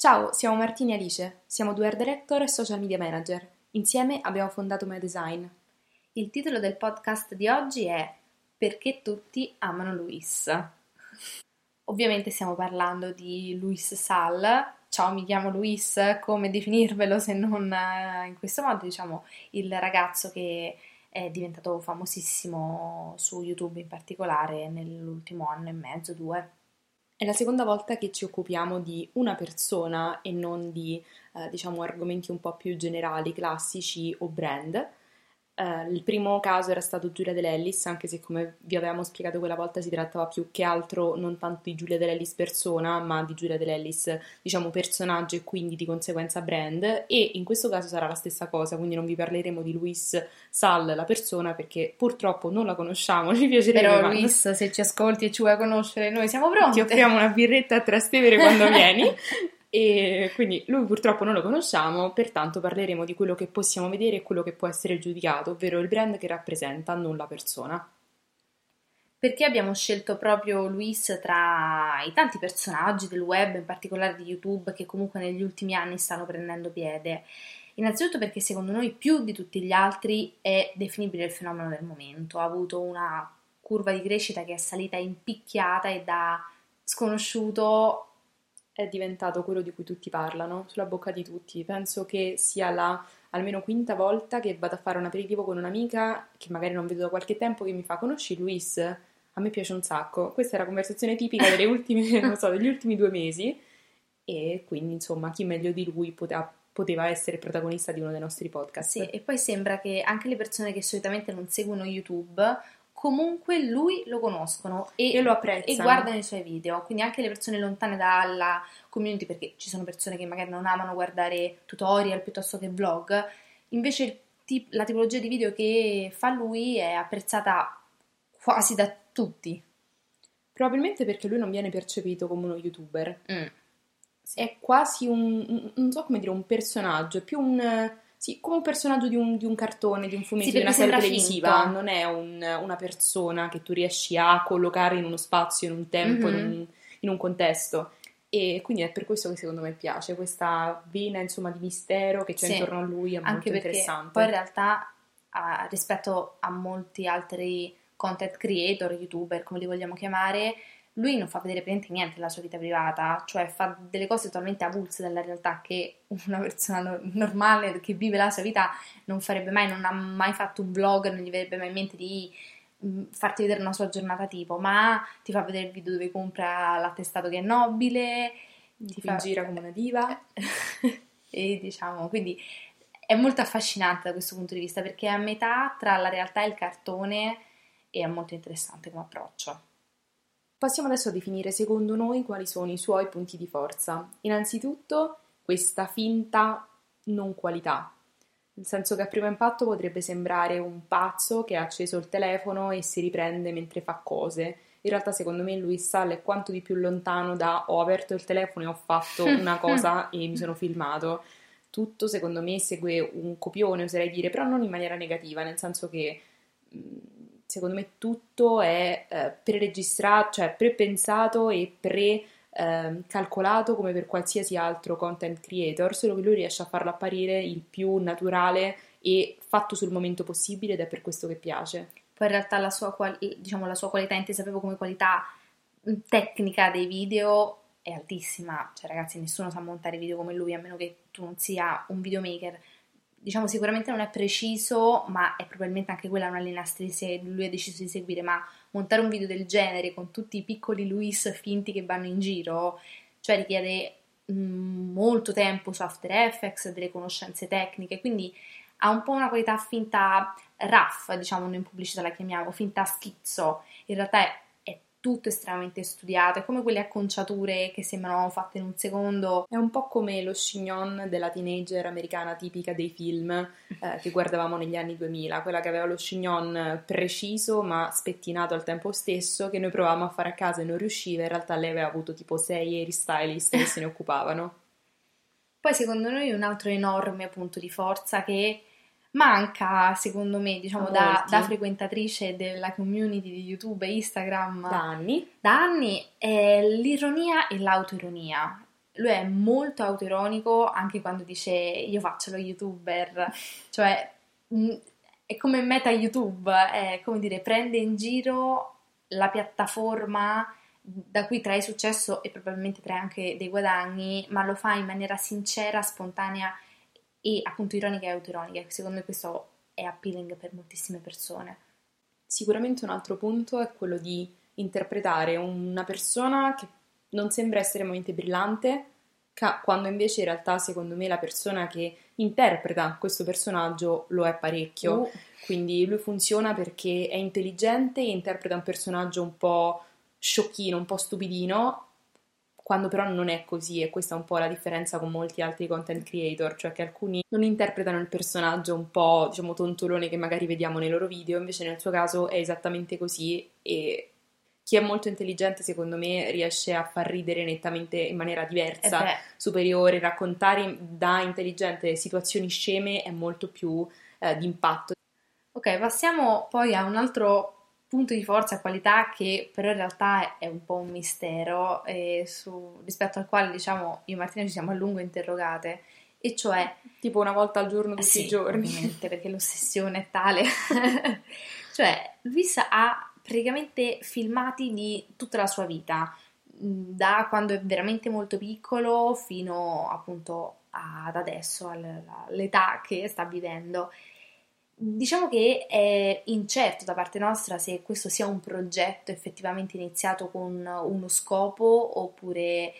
Ciao, siamo Martini e Alice, siamo due art director e social media manager. Insieme abbiamo fondato My Design. Il titolo del podcast di oggi è Perché tutti amano Luis. Ovviamente stiamo parlando di Luis Sal. Ciao, mi chiamo Luis, come definirvelo se non eh, in questo modo? Diciamo il ragazzo che è diventato famosissimo su YouTube in particolare nell'ultimo anno e mezzo, due. È la seconda volta che ci occupiamo di una persona e non di, eh, diciamo, argomenti un po' più generali, classici o brand. Uh, il primo caso era stato Giulia Dell'Ellis, anche se come vi avevamo spiegato quella volta si trattava più che altro non tanto di Giulia Dell'Ellis persona, ma di Giulia Dell'Ellis, diciamo, personaggio e quindi di conseguenza brand. E in questo caso sarà la stessa cosa, quindi non vi parleremo di Luis Sal, la persona, perché purtroppo non la conosciamo, ci piacerebbe. Però Luis, se ci ascolti e ci vuoi conoscere, noi siamo pronti. Ti offriamo una birretta a Trastevere quando vieni. E quindi lui purtroppo non lo conosciamo, pertanto parleremo di quello che possiamo vedere e quello che può essere giudicato, ovvero il brand che rappresenta, non la persona. Perché abbiamo scelto proprio Luis tra i tanti personaggi del web, in particolare di YouTube, che comunque negli ultimi anni stanno prendendo piede? Innanzitutto perché secondo noi più di tutti gli altri è definibile il fenomeno del momento, ha avuto una curva di crescita che è salita impicchiata e da sconosciuto è diventato quello di cui tutti parlano, sulla bocca di tutti. Penso che sia la almeno quinta volta che vado a fare un aperitivo con un'amica che magari non vedo da qualche tempo che mi fa conosci Luis? A me piace un sacco. Questa è la conversazione tipica ultime, so, degli ultimi due mesi e quindi insomma chi meglio di lui poteva, poteva essere protagonista di uno dei nostri podcast. Sì, e poi sembra che anche le persone che solitamente non seguono YouTube comunque lui lo conoscono e, e, lo apprezzano e guardano i suoi video. Quindi anche le persone lontane dalla community, perché ci sono persone che magari non amano guardare tutorial piuttosto che vlog, invece tip- la tipologia di video che fa lui è apprezzata quasi da tutti. Probabilmente perché lui non viene percepito come uno youtuber. Mm. È quasi un, non so come dire, un personaggio, è più un sì, come un personaggio di un, di un cartone, di un fumetto, sì, di una serie televisiva, finto. non è un, una persona che tu riesci a collocare in uno spazio, in un tempo, mm-hmm. in, un, in, un, contesto. E quindi è per questo che secondo me piace, questa vena insomma di mistero che c'è sì, intorno a lui, è molto interessante. Poi in realtà uh, rispetto a molti altri content creator, youtuber, come li vogliamo chiamare, lui non fa vedere praticamente niente della sua vita privata, cioè fa delle cose totalmente avulse dalla realtà che una persona normale che vive la sua vita non farebbe mai, non ha mai fatto un vlog, non gli verrebbe mai in mente di mm, farti vedere una sua giornata tipo, ma ti fa vedere il video dove compra l'attestato che è nobile, ti fa... gira come una diva e diciamo, quindi è molto affascinante da questo punto di vista perché è a metà tra la realtà e il cartone e è molto interessante come approccio. Passiamo adesso a definire secondo noi quali sono i suoi punti di forza. Innanzitutto questa finta non qualità, nel senso che a primo impatto potrebbe sembrare un pazzo che ha acceso il telefono e si riprende mentre fa cose. In realtà, secondo me, Luis Sall è quanto di più lontano da ho aperto il telefono e ho fatto una cosa e mi sono filmato. Tutto, secondo me, segue un copione, oserei dire, però non in maniera negativa, nel senso che secondo me tutto è eh, preregistrato, cioè prepensato e pre-calcolato ehm, come per qualsiasi altro content creator, solo che lui riesce a farlo apparire il più naturale e fatto sul momento possibile ed è per questo che piace. Poi in realtà la sua, diciamo, la sua qualità intesa proprio come qualità tecnica dei video è altissima, cioè ragazzi nessuno sa montare video come lui a meno che tu non sia un videomaker diciamo sicuramente non è preciso, ma è probabilmente anche quella una linea che lui ha deciso di seguire, ma montare un video del genere con tutti i piccoli Luis finti che vanno in giro, cioè richiede mm, molto tempo su After Effects, delle conoscenze tecniche, quindi ha un po' una qualità finta rough, diciamo noi in pubblicità la chiamiamo, finta schizzo, in realtà è tutto estremamente studiato, è come quelle acconciature che sembrano fatte in un secondo. È un po' come lo chignon della teenager americana tipica dei film eh, che guardavamo negli anni 2000, quella che aveva lo chignon preciso ma spettinato al tempo stesso, che noi provavamo a fare a casa e non riusciva, in realtà lei aveva avuto tipo sei hairstylist che se ne occupavano. Poi secondo noi un altro enorme punto di forza che manca, secondo me, diciamo, da, da, frequentatrice della community di YouTube e Instagram da anni, da anni è l'ironia e l'autoironia. lui è molto autoironico anche quando dice io faccio lo youtuber, cioè mh, è come meta YouTube, è come dire, prende in giro la piattaforma da cui trae successo e probabilmente trae anche dei guadagni, ma lo fa in maniera sincera, spontanea e appunto ironica e autoironica. Secondo me questo è appealing per moltissime persone. Sicuramente un altro punto è quello di interpretare una persona che non sembra estremamente brillante, quando invece in realtà secondo me la persona che interpreta questo personaggio lo è parecchio. Uh. Quindi lui funziona perché è intelligente e interpreta un personaggio un po' sciocchino, un po' stupidino, quando però non è così e questa è un po' la differenza con molti altri content creator, cioè che alcuni non interpretano il personaggio un po' diciamo tontolone che magari vediamo nei loro video, invece nel suo caso è esattamente così e chi è molto intelligente secondo me riesce a far ridere nettamente in maniera diversa, eh superiore, raccontare da intelligente situazioni sceme è molto più eh, di impatto. Ok, passiamo poi a un altro punto di forza e qualità che però in realtà è un po' un mistero su, rispetto al quale diciamo io e Martina ci siamo a lungo interrogate e cioè tipo una volta al giorno tutti sì, i giorni perché l'ossessione è tale. Cioè Luis ha praticamente filmati di tutta la sua vita da quando è veramente molto piccolo fino appunto ad adesso all'età che sta vivendo Diciamo che è incerto da parte nostra se questo sia un progetto effettivamente iniziato con uno scopo oppure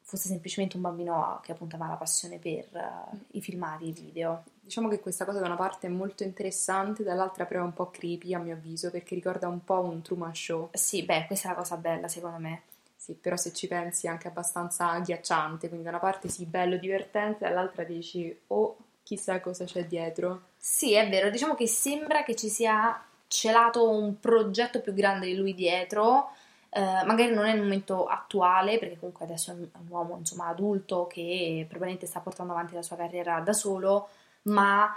fosse semplicemente un bambino che appunto aveva la passione per uh, i filmati, i video. Diciamo che questa cosa da una parte è molto interessante, dall'altra però è un po' creepy a mio avviso perché ricorda un po' un Truman Show. Sì, beh, questa è la cosa bella secondo me. Sì, però se ci pensi è anche abbastanza agghiacciante, quindi da una parte sì, bello, divertente, dall'altra dici oh chissà cosa c'è dietro. Sì, è vero, diciamo che sembra che ci sia celato un progetto più grande di lui dietro, eh, magari non è il momento attuale, perché comunque adesso è un, uomo insomma adulto che probabilmente sta portando avanti la sua carriera da solo, ma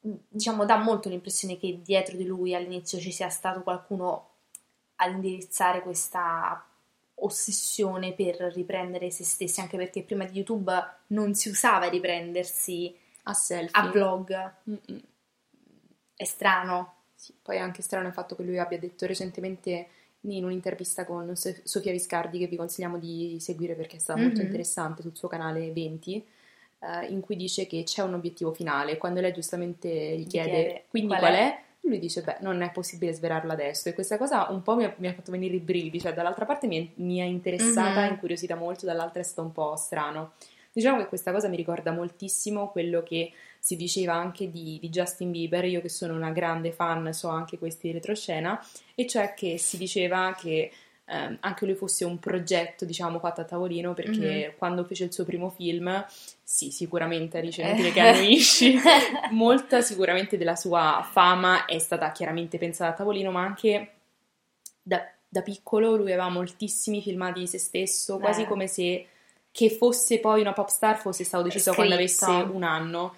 diciamo dà molto l'impressione che dietro di lui all'inizio ci sia stato qualcuno ad indirizzare questa ossessione per riprendere se stessi, anche perché prima di YouTube non si usava riprendersi a selfie, a vlog. Mm-mm. È strano. Sì, poi è anche strano il fatto che lui abbia detto recentemente in un'intervista con Sofia Viscardi, che vi consigliamo di seguire perché è stata mm-hmm. molto interessante sul suo canale 20, eh, in cui dice che c'è un obiettivo finale. Quando lei giustamente gli chiede, chiede quindi qual, qual è? è? Lui dice, beh, non è possibile svelarlo adesso. E questa cosa un po' mi ha, mi ha fatto venire i brividi, cioè dall'altra parte mi, è, mi ha interessata, mm-hmm. incuriosita molto, dall'altra è stato un po' strano. Diciamo che questa cosa mi ricorda moltissimo quello che si diceva anche di, di, Justin Bieber, io che sono una grande fan so anche questi retroscena, e cioè che si diceva che eh, anche lui fosse un progetto, diciamo, fatto a tavolino, perché mm-hmm. quando fece il suo primo film, sì, sicuramente ricevere che annuisci, molta sicuramente della sua fama è stata chiaramente pensata a tavolino, ma anche da, da piccolo lui aveva moltissimi filmati di se stesso, quasi eh. come se che fosse poi una pop star fosse stato deciso Scritta. quando avesse un anno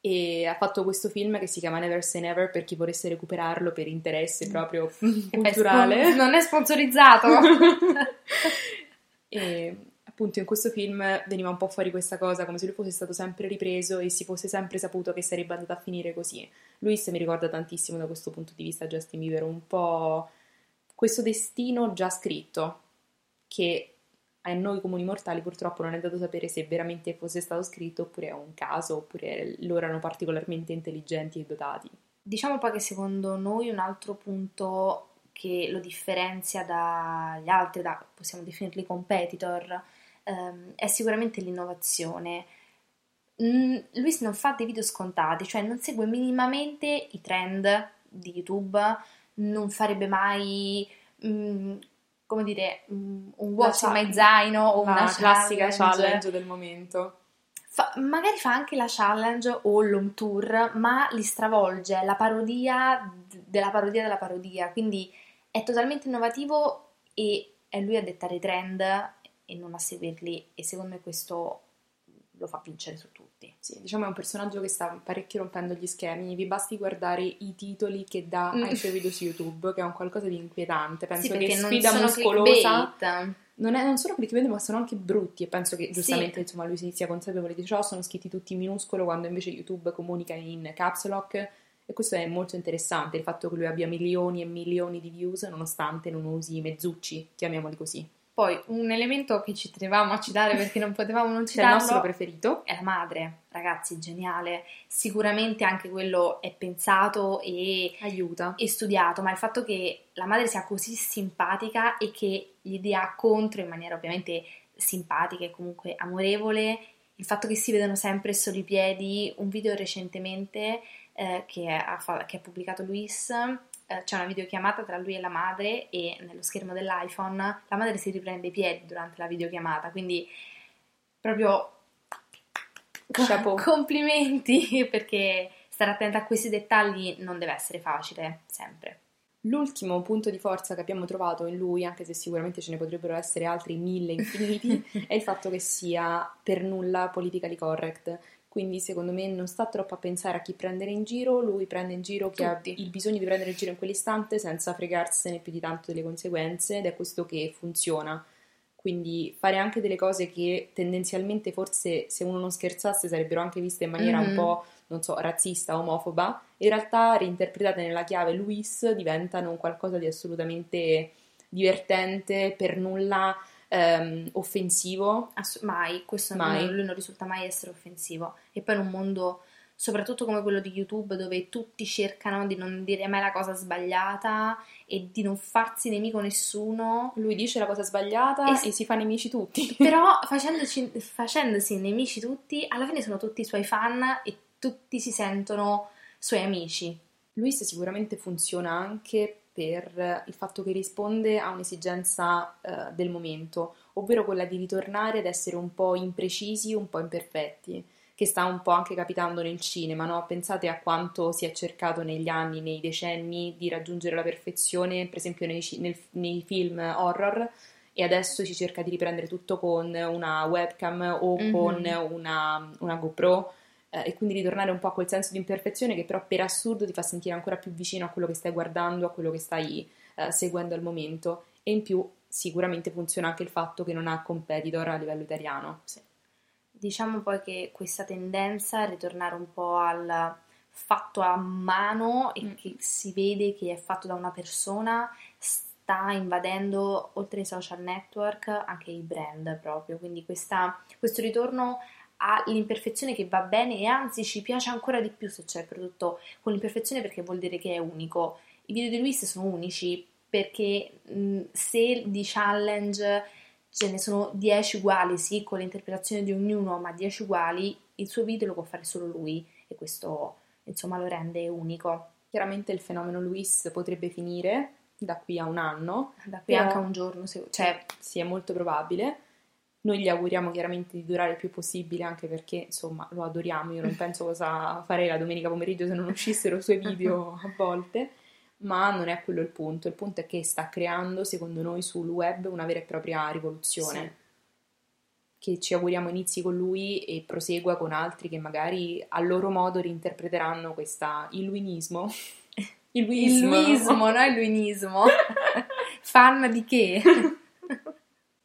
e ha fatto questo film che si chiama Never Say Never per chi volesse recuperarlo per interesse mm. proprio culturale. non è sponsorizzato. e appunto in questo film veniva un po' fuori questa cosa, come se lui fosse stato sempre ripreso e si fosse sempre saputo che sarebbe andata a finire così. Luis mi ricorda tantissimo da questo punto di vista Justin Bieber, un po' questo destino già scritto che a noi comuni mortali purtroppo non è dato sapere se veramente fosse stato scritto oppure è un caso oppure loro erano particolarmente intelligenti e dotati. Diciamo poi che secondo noi un altro punto che lo differenzia dagli altri, da, possiamo definirli competitor, ehm, è sicuramente l'innovazione. Mm, Luis non fa dei video scontati, cioè non segue minimamente i trend di YouTube, non farebbe mai mm, come dire, un watch in my zaino o una classica challenge. challenge del momento. Fa, magari fa anche la challenge o l'home tour, ma li stravolge, la parodia della parodia della parodia, quindi è totalmente innovativo e è lui a dettare i trend e non a seguirli e secondo me questo lo fa vincere su. Sì, diciamo è un personaggio che sta parecchio rompendo gli schemi, vi basti guardare i titoli che dà mm. ai suoi video su YouTube, che è un qualcosa di inquietante, penso sì, che sfida muscolosa non, è, non sono clickbait ma sono anche brutti e penso che giustamente Sì. insomma lui si sia consapevole di ciò, sono scritti tutti in minuscolo quando invece YouTube comunica in caps lock e questo è molto interessante, il fatto che lui abbia milioni e milioni di views nonostante non usi mezzucci, chiamiamoli così. Poi un elemento che ci tenevamo a citare perché non potevamo non C'è il nostro citarlo preferito, è la madre, ragazzi, geniale. Sicuramente anche quello è pensato e, aiuta. e studiato, ma il fatto che la madre sia così simpatica e che gli dia contro in maniera ovviamente simpatica e comunque amorevole, il fatto che si vedono sempre solo i piedi, un video recentemente eh, che, ha, che ha pubblicato Luis, eh, c'è una videochiamata tra lui e la madre e nello schermo dell'iPhone la madre si riprende i piedi durante la videochiamata, quindi proprio Chapeau. complimenti perché stare attenta a questi dettagli non deve essere facile sempre. L'ultimo punto di forza che abbiamo trovato in lui, anche se sicuramente ce ne potrebbero essere altri mille infiniti, è il fatto che sia per nulla politically correct. Quindi secondo me non sta troppo a pensare a chi prendere in giro, lui prende in giro chi ha Tutti. il bisogno di prendere in giro in quell'istante senza fregarsene più di tanto delle conseguenze ed è questo che funziona. Quindi fare anche delle cose che tendenzialmente forse se uno non scherzasse sarebbero anche viste in maniera un Mhm. po', non so, razzista, omofoba, in realtà reinterpretate nella chiave Luis diventano un qualcosa di assolutamente divertente, per nulla ehm, offensivo. Ass- mai, questo Mai. non- lui non risulta mai essere offensivo. E poi in un mondo, soprattutto come quello di YouTube, dove tutti cercano di non dire mai la cosa sbagliata e di non farsi nemico nessuno, Lui dice la cosa sbagliata Es- e si fa nemici tutti. però facendosi nemici tutti, alla fine sono tutti i suoi fan e tutti si sentono suoi amici. Luis sicuramente funziona anche per il fatto che risponde a un'esigenza eh, del momento, ovvero quella di ritornare ad essere un po' imprecisi, un po' imperfetti, che sta un po' anche capitando nel cinema, no? Pensate a quanto si è cercato negli anni, nei decenni di raggiungere la perfezione, per esempio nei, nel- nei film horror, e adesso si cerca di riprendere tutto con una webcam o Mhm. con una, una GoPro eh, e quindi ritornare un po' a quel senso di imperfezione che però per assurdo ti fa sentire ancora più vicino a quello che stai guardando, a quello che stai eh, seguendo al momento e in più sicuramente funziona anche il fatto che non ha competitor a livello italiano. Diciamo poi che questa tendenza a ritornare un po' al fatto a mano e Mm. che si vede che è fatto da una persona sta invadendo oltre ai social network anche i brand proprio, quindi questa- questo ritorno all'imperfezione che va bene e anzi ci piace ancora di più se c'è il prodotto con l'imperfezione perché vuol dire che è unico. I video di Luis sono unici perché mh, se di challenge ce ne sono 10 uguali, sì, con l'interpretazione di ognuno, ma 10 uguali, il suo video lo può fare solo lui e questo insomma lo rende unico. Chiaramente il fenomeno Luis potrebbe finire da qui a un anno, Da qui anche a un giorno, se- cioè sì, è molto probabile. Noi gli auguriamo chiaramente di durare il più possibile, anche perché insomma lo adoriamo. Io non penso cosa farei la domenica pomeriggio se non uscissero i suoi video a volte, ma non è quello il punto. Il punto è che sta creando, secondo noi, sul web una vera e propria rivoluzione. Che ci auguriamo inizi con lui e prosegua con altri che magari a loro modo reinterpreteranno questa illuinismo. il luismo, no il luinismo. Fan di che?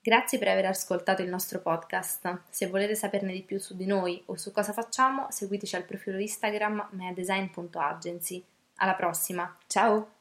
Grazie per aver ascoltato il nostro podcast. Se volete saperne di più su di noi o su cosa facciamo, seguiteci al profilo Instagram meadesign.agency. Alla prossima! Ciao!